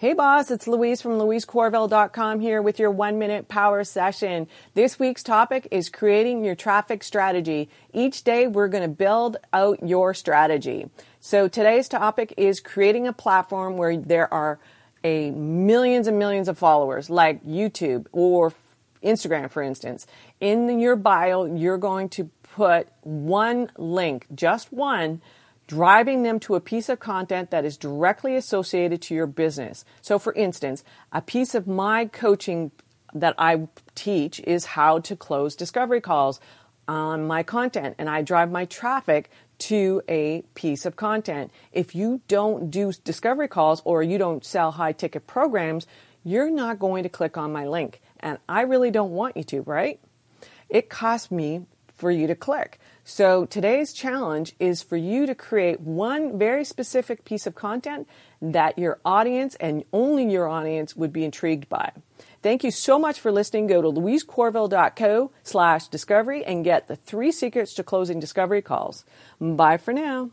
Hey boss, it's Louise from louisecorville.com here with your one minute power session. This week's topic is creating your traffic strategy. Each day we're going to build out your strategy. So today's topic is creating a platform where there are a millions and millions of followers like YouTube or Instagram for instance. In your bio, you're going to put one link, just one driving them to a piece of content that is directly associated to your business. So, for instance, a piece of my coaching that I teach is how to close discovery calls on my content, and I drive my traffic to a piece of content. If you don't do discovery calls or you don't sell high ticket programs, you're not going to click on my link. And I really don't want you to, right? It costs me for you to click. So today's challenge is for you to create one very specific piece of content that your audience and only your audience would be intrigued by. Thank you so much for listening. Go to louisecorville.co slash discovery and get the three secrets to closing discovery calls. Bye for now.